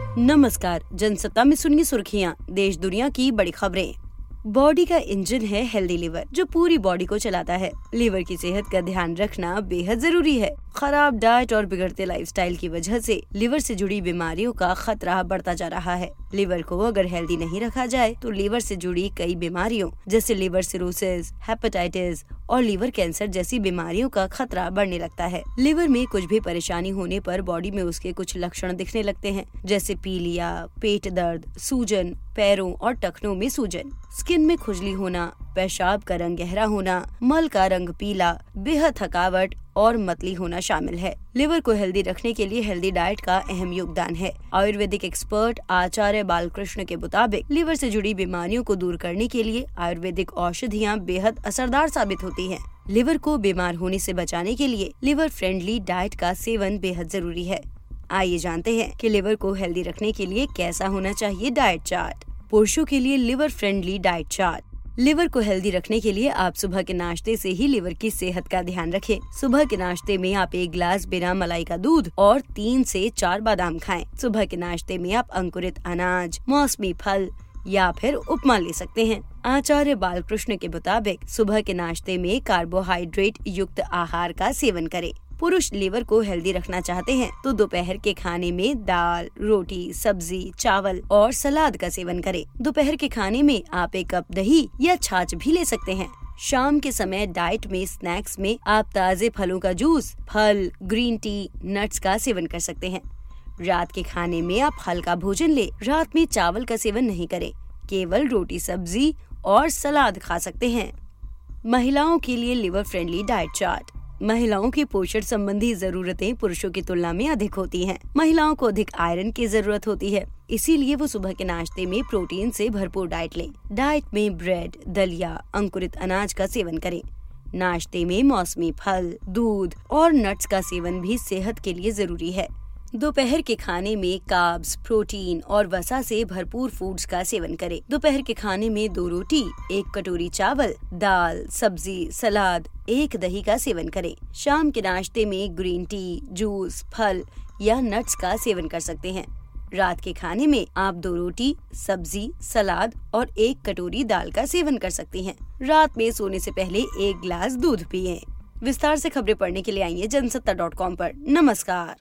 नमस्कार जनसत्ता में सुनिए सुर्खियाँ देश दुनिया की बड़ी खबरें। बॉडी का इंजन है हेल्दी लिवर, जो पूरी बॉडी को चलाता है। लिवर की सेहत का ध्यान रखना बेहद ज़रूरी है। खराब डाइट और बिगड़ते लाइफस्टाइल की वजह से लिवर से जुड़ी बीमारियों का खतरा बढ़ता जा रहा है। लिवर को अगर हेल्दी नहीं रखा जाए तो लिवर से जुड़ी कई बीमारियों, जैसे लिवर सिरोसिस हेपेटाइटिस और लिवर कैंसर जैसी बीमारियों का खतरा बढ़ने लगता है। लिवर में कुछ भी परेशानी होने पर बॉडी में उसके कुछ लक्षण दिखने लगते हैं, जैसे पीलिया, पेट दर्द, सूजन पैरों और टखनों में सूजन। स्किन में खुजली होना, पेशाब का रंग गहरा होना, मल का रंग पीला, बेहद थकावट और मतली होना शामिल है। लिवर को हेल्दी रखने के लिए हेल्दी डाइट का अहम योगदान है। आयुर्वेदिक एक्सपर्ट आचार्य बालकृष्ण के मुताबिक, लिवर से जुड़ी बीमारियों को दूर करने के लिए आयुर्वेदिक औषधियाँ बेहद असरदार साबित होती हैं। लिवर को बीमार होने से बचाने के लिए लिवर फ्रेंडली डाइट का सेवन बेहद ज़रूरी है। आइए जानते हैं कि लिवर को हेल्दी रखने के लिए कैसा होना चाहिए डाइट चार्ट। पुरुषों के लिए liver friendly diet chart liver को हेल्दी रखने के लिए आप सुबह के नाश्ते से ही लिवर की सेहत का ध्यान रखें। सुबह के नाश्ते में आप एक गिलास बिना मलाई का दूध और तीन से चार बादाम खाएँ। सुबह के नाश्ते में आप अंकुरित अनाज, मौसमी फल या फिर उपमा ले सकते हैं आचार्य बालकृष्ण के मुताबिक सुबह के नाश्ते में कार्बोहाइड्रेट युक्त आहार का सेवन करें पुरुष लीवर को हेल्दी रखना चाहते हैं तो दोपहर के खाने में दाल, रोटी, सब्ज़ी, चावल और सलाद का सेवन करें। दोपहर के खाने में आप एक कप दही या छाछ भी ले सकते हैं। शाम के समय डाइट में स्नैक्स में आप ताज़े फलों का जूस, फल, ग्रीन टी, नट्स का सेवन कर सकते हैं। रात के खाने में आप हल्का भोजन ले, रात में चावल का सेवन नहीं करें, केवल रोटी, सब्ज़ी और सलाद खा सकते हैं। महिलाओं के लिए लिवर फ्रेंडली डाइट चार्ट। महिलाओं की पोषण संबंधी जरूरतें पुरुषों की तुलना में अधिक होती हैं। महिलाओं को अधिक आयरन की ज़रूरत होती है इसीलिए वो सुबह के नाश्ते में प्रोटीन से भरपूर डाइट लें। डाइट में ब्रेड, दलिया, अंकुरित अनाज का सेवन करें नाश्ते में मौसमी फल, दूध और नट्स का सेवन भी सेहत के लिए ज़रूरी है दोपहर के खाने में काब्स प्रोटीन और वसा से भरपूर फूड्स का सेवन करें। दोपहर के खाने में दो रोटी, एक कटोरी चावल, दाल, सब्ज़ी, सलाद, एक दही का सेवन करें। शाम के नाश्ते में ग्रीन टी जूस फल या नट्स का सेवन कर सकते हैं रात के खाने में आप दो रोटी, सब्ज़ी, सलाद और एक कटोरी दाल का सेवन कर सकते हैं। रात में सोने से पहले एक गिलास दूध पिए विस्तार से खबरें पढ़ने के लिए आइए जनसत्ता डॉट कॉम नमस्कार